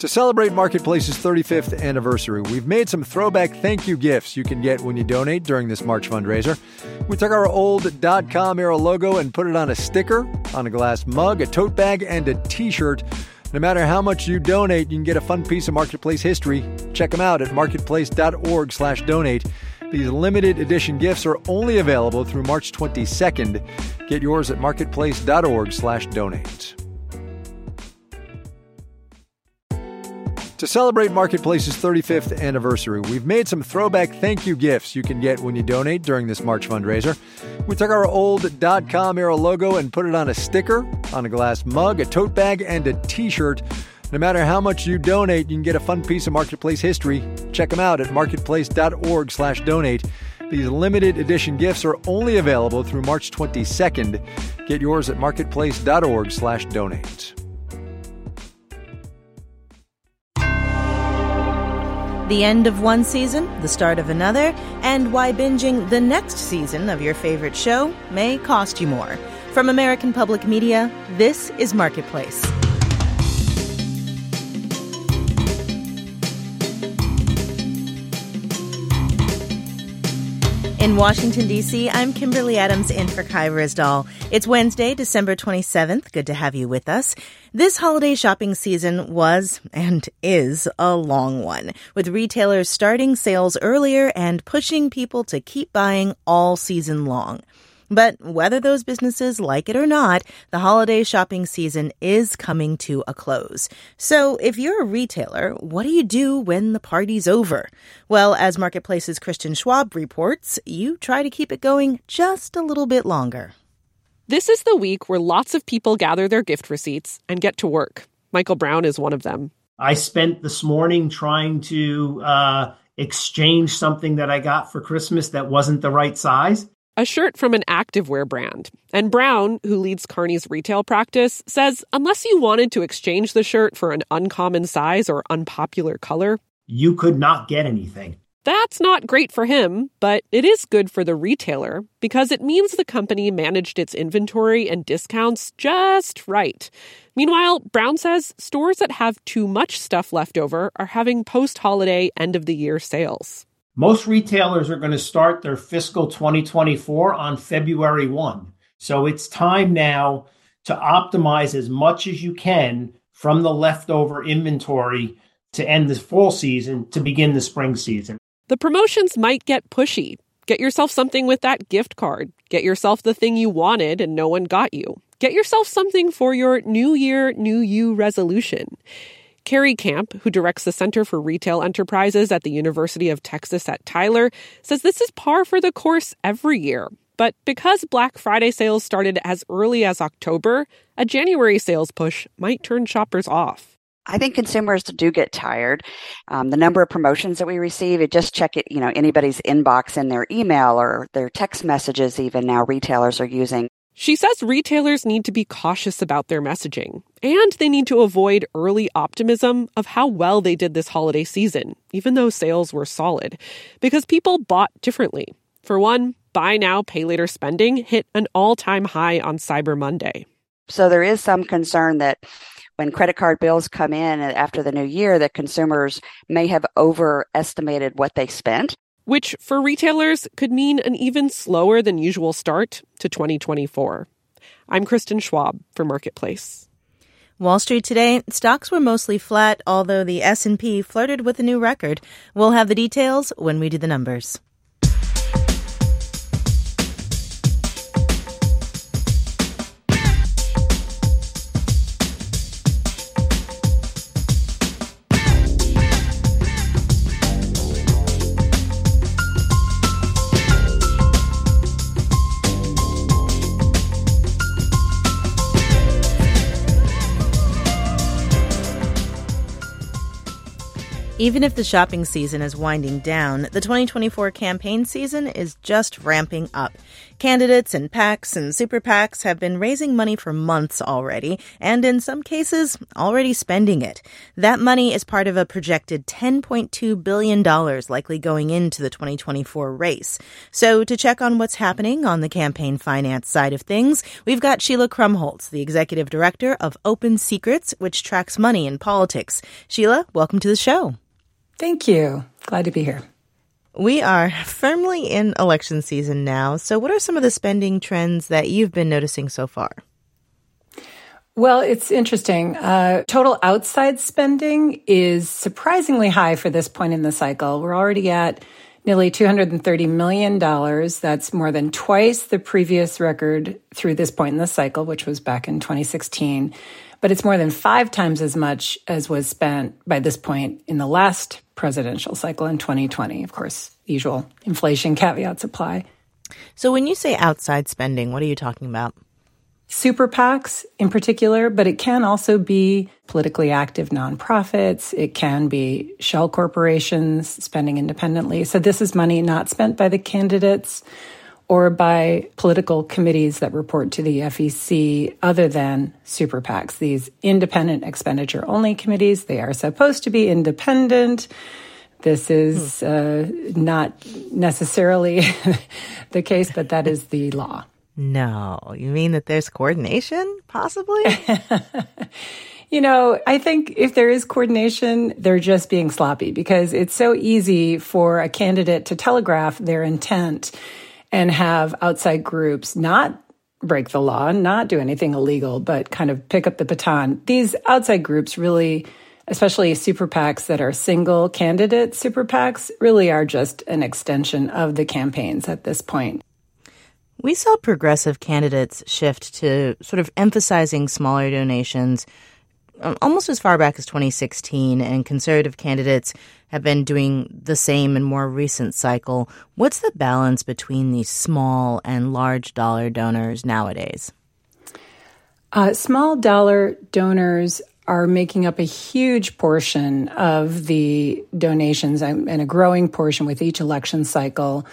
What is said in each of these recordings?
To celebrate Marketplace's 35th anniversary, we've made some throwback thank you gifts you can get when you donate during this March fundraiser. We took our old dot com era logo and put it on a sticker, on a glass mug, a tote bag, and a t shirt. No matter how much you donate, you can get a fun piece of Marketplace history. Check them out at marketplace.org/slash donate. These limited edition gifts are only available through March 22nd. Get yours at marketplace.org/slash To celebrate Marketplace's 35th anniversary, we've made some throwback thank you gifts you can get when you donate during this March fundraiser. We took our old com era logo and put it on a sticker, on a glass mug, a tote bag, and a t shirt. No matter how much you donate, you can get a fun piece of Marketplace history. Check them out at marketplace.org slash donate. These limited edition gifts are only available through March 22nd. Get yours at marketplace.org The end of one season, the start of another, and why binging the next season of your favorite show may cost you more. From American Public Media, this is Marketplace. In Washington, D.C., I'm Kimberly Adams in for Kai Ryssdal. It's Wednesday, December 27th. Good to have you with us. This holiday shopping season was and is a long one, with retailers starting sales earlier and pushing people to keep buying all season long. But whether those businesses like it or not, the holiday shopping season is coming to a close. So if you're a retailer, what do you do when the party's over? Well, as Marketplace's Kristin Schwab reports, you try to keep it going just a little bit longer. This is the week where lots of people gather their gift receipts and get to work. Michael Brown is one of them. I spent this morning trying to uh, exchange something that I got for Christmas that wasn't the right size a shirt from an activewear brand. And Brown, who leads Kearney's retail practice, says unless you wanted to exchange the shirt for an uncommon size or unpopular color, you could not get anything. That's not great for him, but it is good for the retailer because it means the company managed its inventory and discounts just right. Meanwhile, Brown says stores that have too much stuff left over are having post holiday end of the year sales. Most retailers are going to start their fiscal 2024 on February 1. So it's time now to optimize as much as you can from the leftover inventory to end the fall season to begin the spring season. The promotions might get pushy. Get yourself something with that gift card. Get yourself the thing you wanted and no one got you. Get yourself something for your New Year, New You resolution. Kerri Camp, who directs the Center for Retail Enterprises at the University of Texas at Tyler, says this is par for the course every year. But because Black Friday sales started as early as October, a January sales push might turn shoppers off. I think consumers do get tired. Um, the number of promotions that we receive, it just check it, you know, anybody's inbox in their email or their text messages, even now retailers are using. She says retailers need to be cautious about their messaging, and they need to avoid early optimism of how well they did this holiday season, even though sales were solid, because people bought differently. For one, buy now, pay later spending hit an all time high on Cyber Monday. So there is some concern that when credit card bills come in after the new year, that consumers may have overestimated what they spent which for retailers could mean an even slower than usual start to 2024. I'm Kristin Schwab for Marketplace. Wall Street today, stocks were mostly flat, although the S&P flirted with a new record. We'll have the details when we do the numbers. Even if the shopping season is winding down, the 2024 campaign season is just ramping up. Candidates and PACs and super PACs have been raising money for months already, and in some cases, already spending it. That money is part of a projected $10.2 billion likely going into the 2024 race. So to check on what's happening on the campaign finance side of things, we've got Sheila Krumholz, the executive director of Open Secrets, which tracks money in politics. Sheila, welcome to the show. Thank you. Glad to be here. We are firmly in election season now. So, what are some of the spending trends that you've been noticing so far? Well, it's interesting. Uh, total outside spending is surprisingly high for this point in the cycle. We're already at nearly $230 million. That's more than twice the previous record through this point in the cycle, which was back in 2016 but it's more than five times as much as was spent by this point in the last presidential cycle in 2020. Of course, usual inflation caveats apply. So, when you say outside spending, what are you talking about? Super PACs in particular, but it can also be politically active nonprofits. It can be shell corporations spending independently. So, this is money not spent by the candidates or by political committees that report to the FEC other than super PACs. These independent expenditure only committees, they are supposed to be independent. This is hmm. uh, not necessarily the case, but that is the law. No, you mean that there's coordination, possibly? You know, I think if there is coordination, they're just being sloppy because it's so easy for a candidate to telegraph their intent and have outside groups not break the law, not do anything illegal, but kind of pick up the baton. These outside groups really, especially super PACs that are single candidate super PACs, really are just an extension of the campaigns at this point. We saw progressive candidates shift to sort of emphasizing smaller donations almost as far back as 2016, and conservative candidates have been doing the same in more recent cycle. What's the balance between these small and large dollar donors nowadays? Uh, small dollar donors are making up a huge portion of the donations and a growing portion with each election cycle.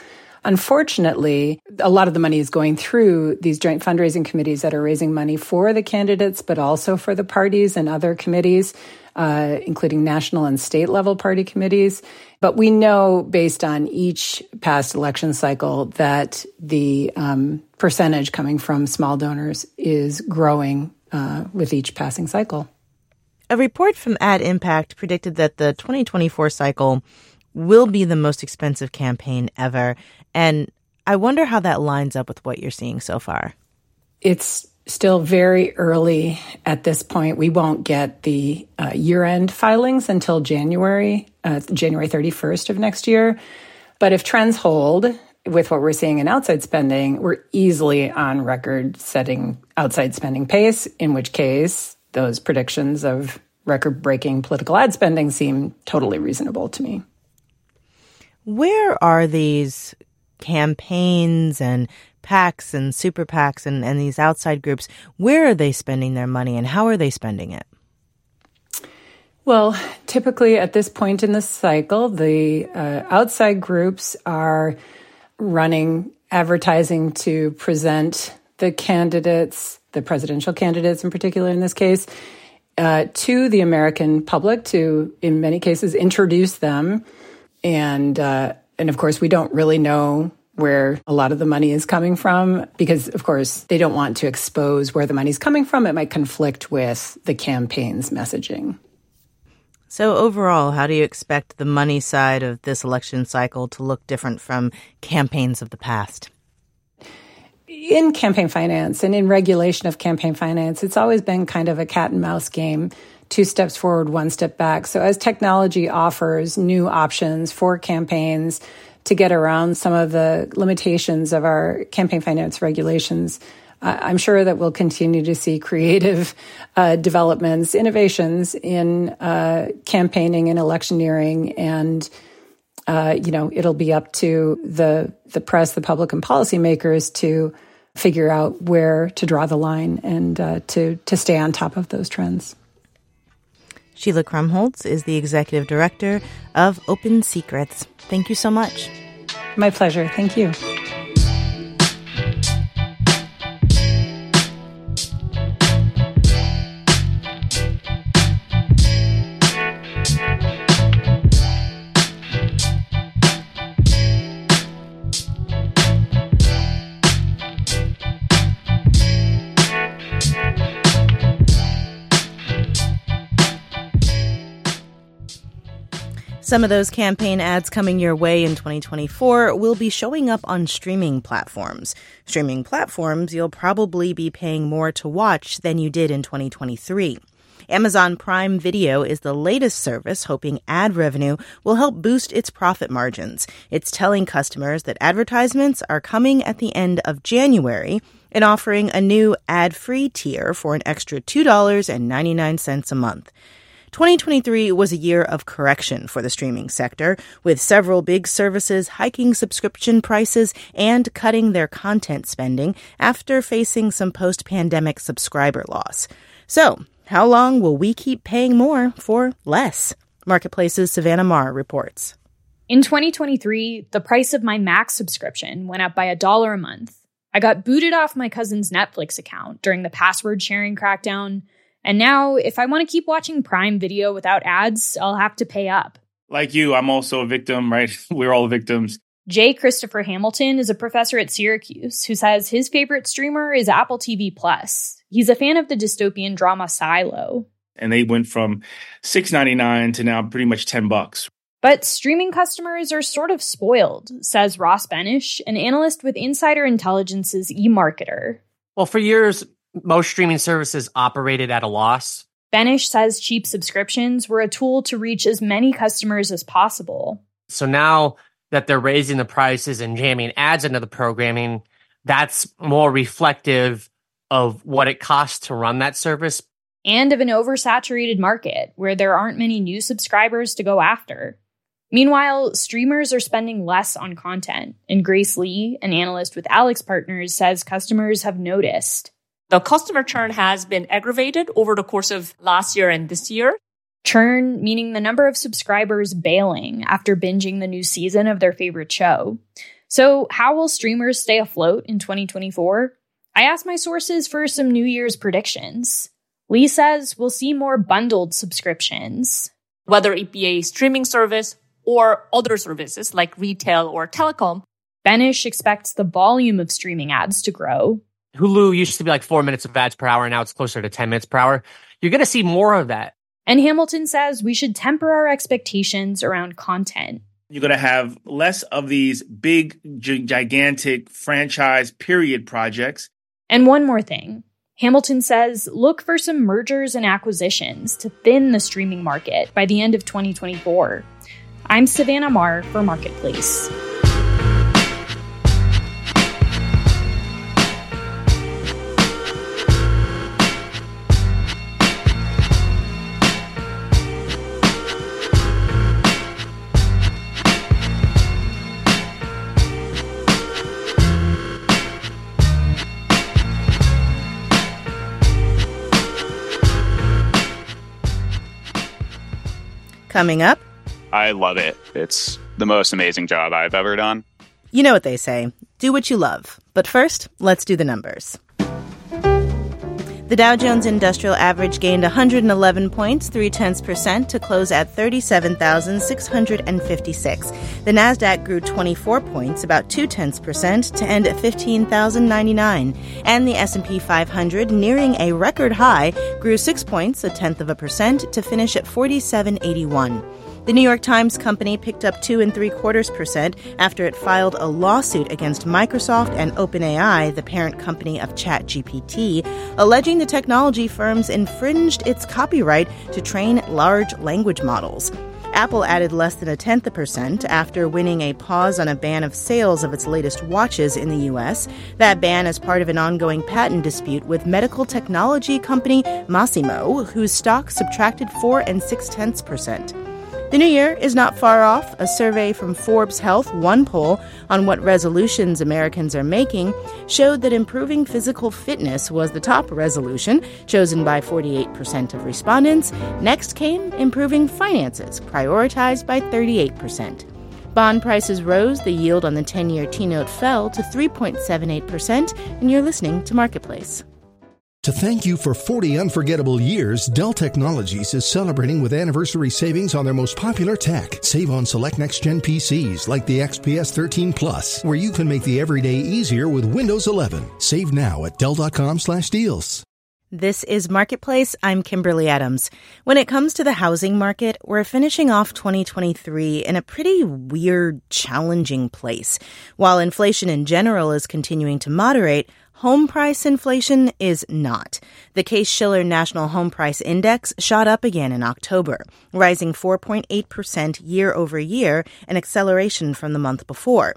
Unfortunately, a lot of the money is going through these joint fundraising committees that are raising money for the candidates, but also for the parties and other committees, uh, including national and state level party committees. But we know based on each past election cycle that the um, percentage coming from small donors is growing uh, with each passing cycle. A report from Ad Impact predicted that the 2024 cycle will be the most expensive campaign ever. And I wonder how that lines up with what you're seeing so far. It's still very early at this point. We won't get the uh, year end filings until January, uh, January 31st of next year. But if trends hold with what we're seeing in outside spending, we're easily on record setting outside spending pace, in which case those predictions of record breaking political ad spending seem totally reasonable to me. Where are these campaigns and PACs and super PACs and, and these outside groups? Where are they spending their money and how are they spending it? Well, typically at this point in the cycle, the uh, outside groups are running advertising to present the candidates, the presidential candidates in particular in this case, uh, to the American public to, in many cases, introduce them and uh, and of course we don't really know where a lot of the money is coming from because of course they don't want to expose where the money's coming from. It might conflict with the campaign's messaging. So overall how do you expect the money side of this election cycle to look different from campaigns of the past? In campaign finance and in regulation of campaign finance it's always been kind of a cat and mouse game two steps forward, one step back. So as technology offers new options for campaigns to get around some of the limitations of our campaign finance regulations, I'm sure that we'll continue to see creative uh, developments, innovations in uh, campaigning and electioneering, and uh, you know it'll be up to the the press, the public, and policymakers to figure out where to draw the line and uh, to to stay on top of those trends. Sheila Krumholz is the executive director of Open Secrets. Thank you so much. My pleasure. Thank you. Some of those campaign ads coming your way in 2024 will be showing up on streaming platforms. Streaming platforms you'll probably be paying more to watch than you did in 2023. Amazon Prime Video is the latest service hoping ad revenue will help boost its profit margins. It's telling customers that advertisements are coming at the end of January and offering a new ad free tier for an extra $2.99 a month. 2023 was a year of correction for the streaming sector, with several big services hiking subscription prices and cutting their content spending after facing some post pandemic subscriber loss. So, how long will we keep paying more for less? Marketplace's Savannah Maher reports. In 2023, the price of my Max subscription went up by a dollar a month. I got booted off my cousin's Netflix account during the password sharing crackdown. And now, if I want to keep watching Prime Video without ads, I'll have to pay up. Like you, I'm also a victim, right? We're all victims. J. Christopher Hamilton is a professor at Syracuse who says his favorite streamer is Apple TV Plus. He's a fan of the dystopian drama Silo. And they went from $6.99 to now pretty much 10 bucks. But streaming customers are sort of spoiled, says Ross Benesch, an analyst with Insider Intelligence's eMarketer. Well, for years, most streaming services operated at a loss. Benish says cheap subscriptions were a tool to reach as many customers as possible. So now that they're raising the prices and jamming ads into the programming, that's more reflective of what it costs to run that service. And of an oversaturated market where there aren't many new subscribers to go after. Meanwhile, streamers are spending less on content, and Grace Lee, an analyst with AlixPartners, says customers have noticed. The customer churn has been aggravated over the course of last year and this year. Churn, meaning the number of subscribers bailing after binging the new season of their favorite show. So, how will streamers stay afloat in 2024? I asked my sources for some New Year's predictions. Lee says we'll see more bundled subscriptions. Whether it be a streaming service or other services like retail or telecom. Benish expects the volume of streaming ads to grow, Hulu used to be like four minutes of ads per hour. Now it's closer to 10 minutes per hour. You're going to see more of that. And Hamilton says we should temper our expectations around content. You're going to have less of these big, g- gigantic franchise period projects. And one more thing Hamilton says look for some mergers and acquisitions to thin the streaming market by the end of 2024. I'm Savannah Maher for Marketplace. Coming up, I love it. It's the most amazing job I've ever done. you know what they say do what you love. But first, let's do the numbers. The Dow Jones Industrial Average gained 111 points, three tenths percent, to close at 37,656. The Nasdaq grew 24 points, about two tenths percent, to end at 15,099. And the S&P 500, nearing a record high, grew six points, a tenth of a percent, to finish at 4781. The New York Times company picked up two and three quarters percent after it filed a lawsuit against Microsoft and OpenAI, the parent company of ChatGPT, alleging the technology firms infringed its copyright to train large language models. Apple added less than a tenth of a percent after winning a pause on a ban of sales of its latest watches in the U.S. That ban is part of an ongoing patent dispute with medical technology company Masimo, whose stock subtracted four and six tenths percent. The new year is not far off. A survey from Forbes Health, one poll on what resolutions Americans are making, showed that improving physical fitness was the top resolution, chosen by 48% of respondents. Next came improving finances, prioritized by 38%. Bond prices rose, the yield on the 10 year T note fell to 3.78%, and you're listening to Marketplace. To thank you for 40 unforgettable years, Dell Technologies is celebrating with anniversary savings on their most popular tech. Save on select next gen PCs like the XPS 13 Plus, where you can make the everyday easier with Windows 11. Save now at Dell.com/slash deals. This is Marketplace. I'm Kimberly Adams. When it comes to the housing market, we're finishing off 2023 in a pretty weird, challenging place. While inflation in general is continuing to moderate, Home price inflation is not. The Case Shiller National Home Price Index shot up again in October, rising 4.8% year over year, an acceleration from the month before.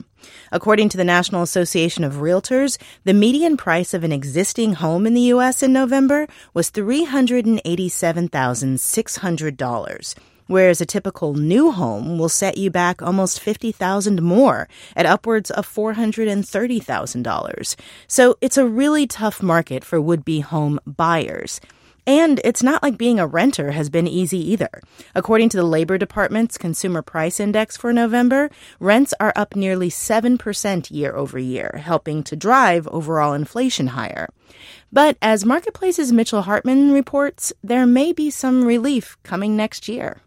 According to the National Association of Realtors, the median price of an existing home in the U.S. in November was $387,600 whereas a typical new home will set you back almost 50,000 more at upwards of $430,000. So it's a really tough market for would-be home buyers. And it's not like being a renter has been easy either. According to the Labor Department's Consumer Price Index for November, rents are up nearly 7% year over year, helping to drive overall inflation higher. But as Marketplace's Mitchell Hartman reports, there may be some relief coming next year.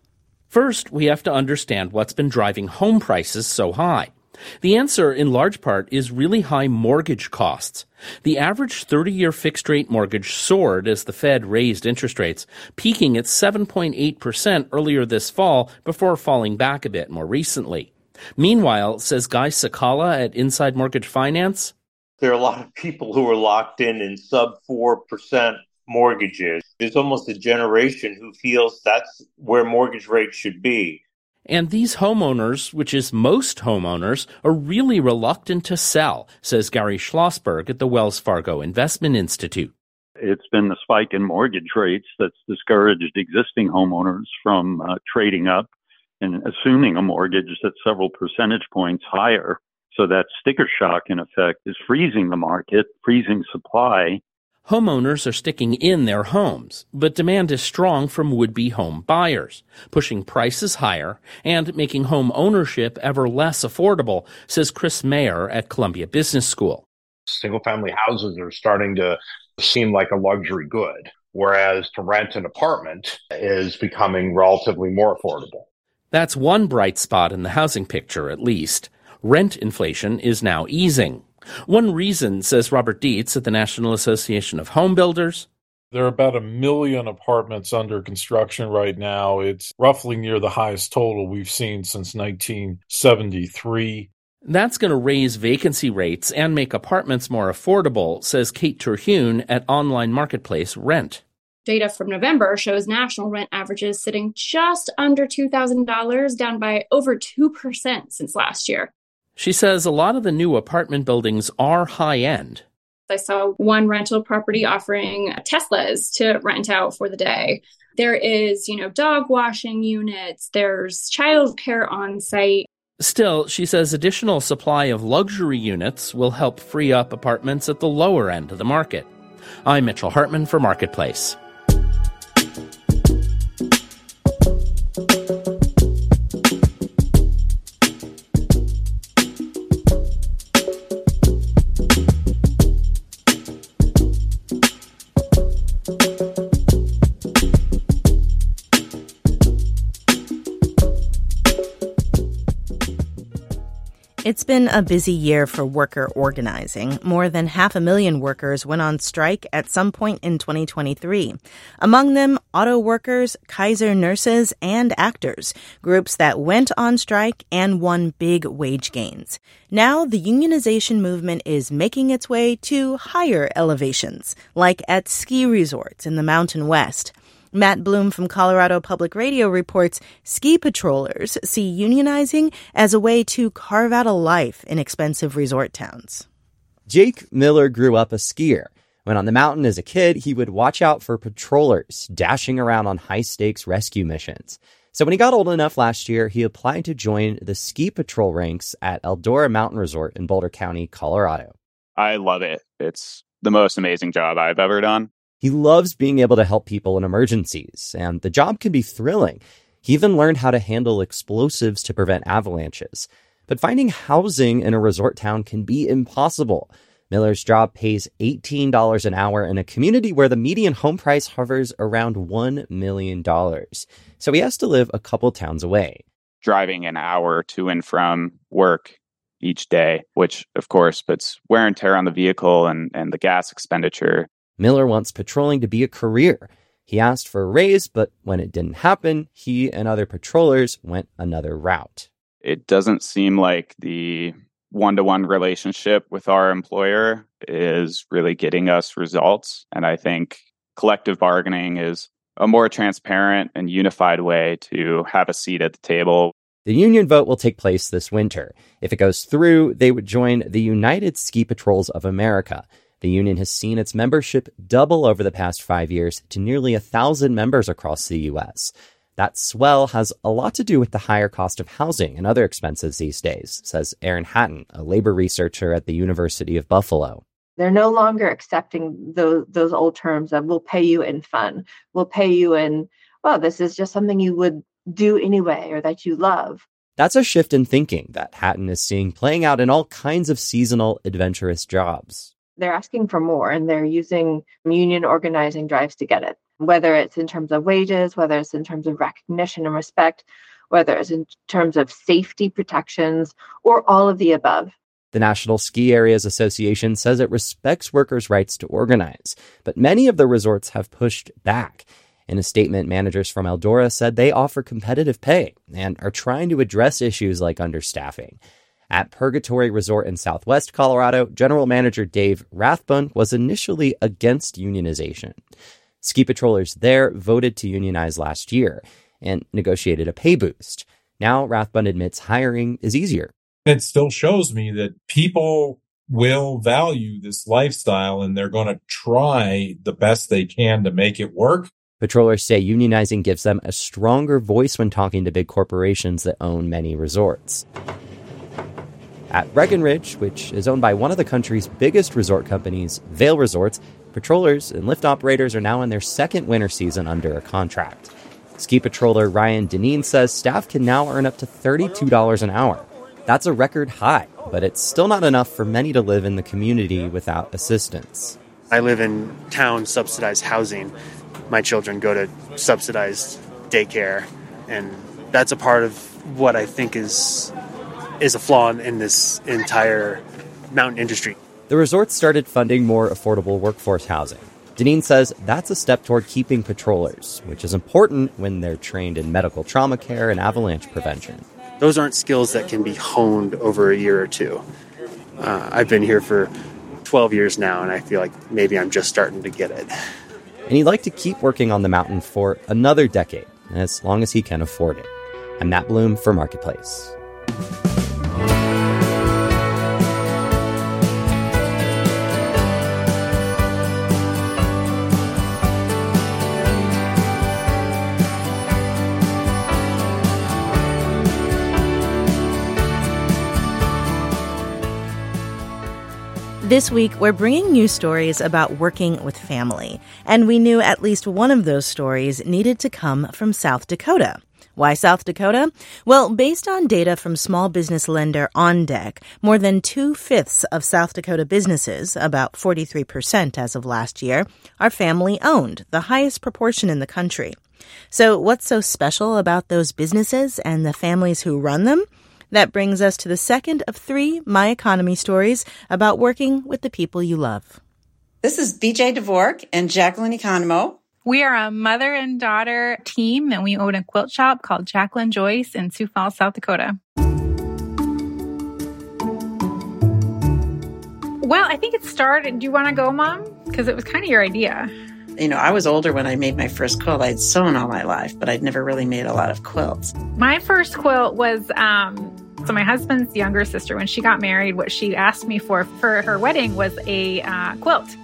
First, we have to understand what's been driving home prices so high. The answer, in large part, is really high mortgage costs. The average 30 year fixed rate mortgage soared as the Fed raised interest rates, peaking at 7.8% earlier this fall before falling back a bit more recently. Meanwhile, says Guy Cecala at Inside Mortgage Finance, there are a lot of people who are locked in in sub 4% mortgages. There's almost a generation who feels that's where mortgage rates should be. And these homeowners, which is most homeowners, are really reluctant to sell, says Gary Schlossberg at the Wells Fargo Investment Institute. It's been the spike in mortgage rates that's discouraged existing homeowners from uh, trading up and assuming a mortgage that's several percentage points higher. So that sticker shock, in effect, is freezing the market, freezing supply, Homeowners are sticking in their homes, but demand is strong from would-be home buyers, pushing prices higher and making home ownership ever less affordable, says Chris Mayer at Columbia Business School. Single family houses are starting to seem like a luxury good, whereas to rent an apartment is becoming relatively more affordable. That's one bright spot in the housing picture, at least. Rent inflation is now easing. One reason, says Robert Dietz at the National Association of Home Builders, there are about a million apartments under construction right now. It's roughly near the highest total we've seen since 1973. That's going to raise vacancy rates and make apartments more affordable, says Kate Terhune at online marketplace Rent. Data from November shows national rent averages sitting just under $2,000, down by over 2% since last year. She says a lot of the new apartment buildings are high end. I saw one rental property offering Teslas to rent out for the day. There is, you know, dog washing units, there's childcare on site. Still, she says additional supply of luxury units will help free up apartments at the lower end of the market. I'm Mitchell Hartman for Marketplace. It's been a busy year for worker organizing. More than half a million workers went on strike at some point in 2023. Among them, auto workers, Kaiser nurses, and actors, groups that went on strike and won big wage gains. Now, the unionization movement is making its way to higher elevations, like at ski resorts in the Mountain West. Matt Bloom from Colorado Public Radio reports ski patrollers see unionizing as a way to carve out a life in expensive resort towns. Jake Miller grew up a skier. When on the mountain as a kid, he would watch out for patrollers dashing around on high stakes rescue missions. So when he got old enough last year, he applied to join the ski patrol ranks at Eldora Mountain Resort in Boulder County, Colorado. I love it. It's the most amazing job I've ever done. He loves being able to help people in emergencies, and the job can be thrilling. He even learned how to handle explosives to prevent avalanches. But finding housing in a resort town can be impossible. Miller's job pays $18 an hour in a community where the median home price hovers around $1 million. So he has to live a couple towns away. Driving an hour to and from work each day, which of course puts wear and tear on the vehicle and, and the gas expenditure. Miller wants patrolling to be a career. He asked for a raise, but when it didn't happen, he and other patrollers went another route. It doesn't seem like the one to one relationship with our employer is really getting us results. And I think collective bargaining is a more transparent and unified way to have a seat at the table. The union vote will take place this winter. If it goes through, they would join the United Ski Patrols of America. The union has seen its membership double over the past five years to nearly a thousand members across the U.S. That swell has a lot to do with the higher cost of housing and other expenses these days, says Erin Hatton, a labor researcher at the University of Buffalo. They're no longer accepting those those old terms of we'll pay you in fun, we'll pay you in well, this is just something you would do anyway or that you love. That's a shift in thinking that Hatton is seeing playing out in all kinds of seasonal, adventurous jobs. They're asking for more and they're using union organizing drives to get it whether it's in terms of wages, whether it's in terms of recognition and respect, whether it's in terms of safety protections, or all of the above. The National Ski Areas Association says it respects workers' rights to organize, but many of the resorts have pushed back. In a statement, managers from Eldora said they offer competitive pay and are trying to address issues like understaffing. At Purgatory Resort in Southwest Colorado, General Manager Dave Rathbun was initially against unionization. Ski patrollers there voted to unionize last year and negotiated a pay boost. Now Rathbun admits hiring is easier. It still shows me that people will value this lifestyle and they're going to try the best they can to make it work. Patrollers say unionizing gives them a stronger voice when talking to big corporations that own many resorts. At Breckenridge, which is owned by one of the country's biggest resort companies, Vail Resorts, Patrollers and lift operators are now in their second winter season under a contract. Ski patroller Ryan Deneen says staff can now earn up to $32 an hour. That's a record high, but it's still not enough for many to live in the community without assistance. I live in town subsidized housing. My children go to subsidized daycare, and that's a part of what I think is is a flaw in this entire mountain industry. The resort started funding more affordable workforce housing. Deneen says that's a step toward keeping patrollers, which is important when they're trained in medical trauma care and avalanche prevention. Those aren't skills that can be honed over a year or two. Uh, I've been here for 12 years now, and I feel like maybe I'm just starting to get it. And he'd like to keep working on the mountain for another decade, as long as he can afford it. I'm Matt Bloom for Marketplace. This week, we're bringing you stories about working with family, and we knew at least one of those stories needed to come from South Dakota. Why South Dakota? Well, based on data from small business lender OnDeck, more than two fifths of South Dakota businesses, about 43% as of last year, are family owned, the highest proportion in the country. So, what's so special about those businesses and the families who run them? That brings us to the second of three My Economy stories about working with the people you love. This is BJ Dvorak and Jacqueline Economou. We are a mother and daughter team, and we own a quilt shop called Jacqueline Joyce in Sioux Falls, South Dakota. Well, I think it started. Do you want to go, Mom? Because it was kind of your idea. You know, I was older when I made my first quilt. I'd sewn all my life, but I'd never really made a lot of quilts. My first quilt was um, so my husband's younger sister, when she got married, what she asked me for for her wedding was a uh, quilt.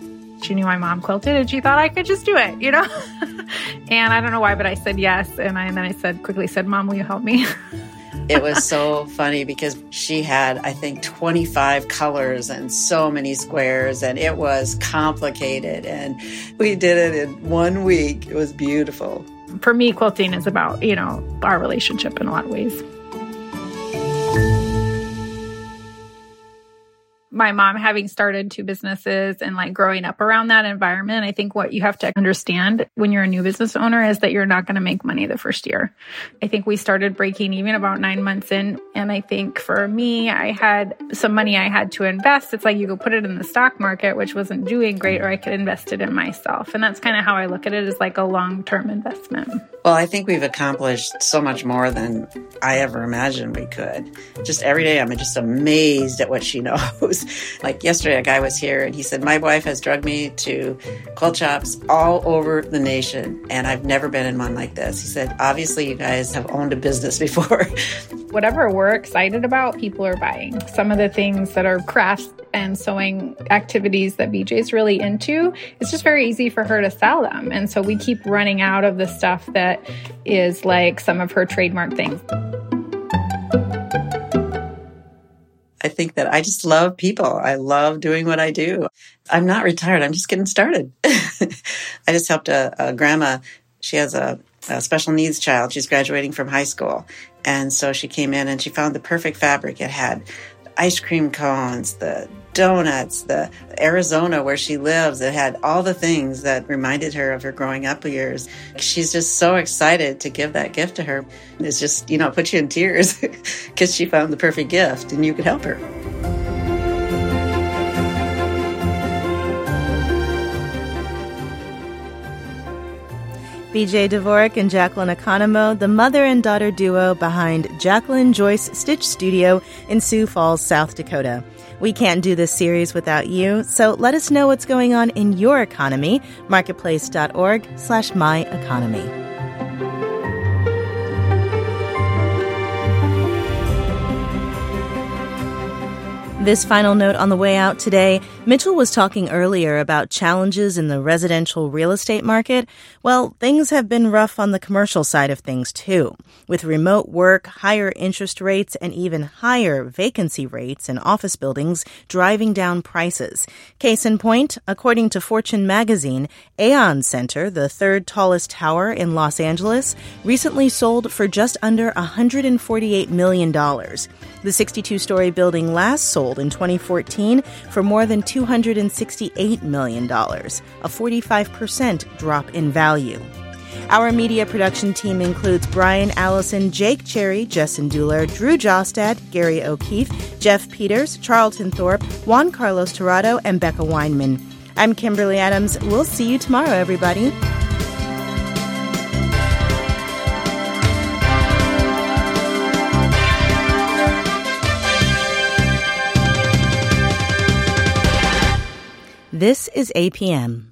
She knew my mom quilted and she thought I could just do it, you know? and I don't know why, but I said yes. And, I, and then I said, quickly said, Mom, will you help me? it was so funny because she had, I think, 25 colors and so many squares, and it was complicated. And we did it in one week. It was beautiful. For me, quilting is about, you know, our relationship in a lot of ways. My mom having started two businesses and like growing up around that environment, I think what you have to understand when you're a new business owner is that you're not going to make money the first year. I think we started breaking even about nine months in. And I think for me, I had some money I had to invest. It's like you go put it in the stock market, which wasn't doing great, or I could invest it in myself. And that's kind of how I look at it as like a long term investment. Well, I think we've accomplished so much more than I ever imagined we could. Just every day, I'm just amazed at what she knows. Like yesterday, a guy was here and he said, My wife has drugged me to quilt shops all over the nation, and I've never been in one like this. He said, Obviously, you guys have owned a business before. Whatever we're excited about, people are buying. Some of the things that are crafts and sewing activities that BJ's really into, it's just very easy for her to sell them. And so we keep running out of the stuff that is like some of her trademark things. I think that I just love people. I love doing what I do. I'm not retired. I'm just getting started. I just helped a, a grandma. She has a, a, special needs child. She's graduating from high school. And so she came in and she found the perfect fabric. It had ice cream cones, the donuts, the Arizona where she lives. It had all the things that reminded her of her growing up years. She's just so excited to give that gift to her. It's just, you know, it puts you in tears because she found the perfect gift and you could help her. BJ Dvorak and Jacqueline Economou, the mother and daughter duo behind Jacqueline Joyce Stitch Studio in Sioux Falls, South Dakota. We can't do this series without you, so let us know what's going on in your economy. Marketplace.org slash my economy. This final note on the way out today Mitchell was talking earlier about challenges in the residential real estate market. Well, things have been rough on the commercial side of things too, with remote work, higher interest rates, and even higher vacancy rates in office buildings driving down prices. Case in point, according to Fortune magazine, Aon Center, the third tallest tower in Los Angeles, recently sold for just under $148 million. The 62 story building last sold in 2014 for more than $268 million, a 45% drop in value. Our media production team includes Brian Allison, Jake Cherry, Justin Dueller, Drew Jostad, Gary O'Keefe, Jeff Peters, Charlton Thorpe, Juan Carlos Torrado, and Becca Weinman. I'm Kimberly Adams. We'll see you tomorrow, everybody. This is APM.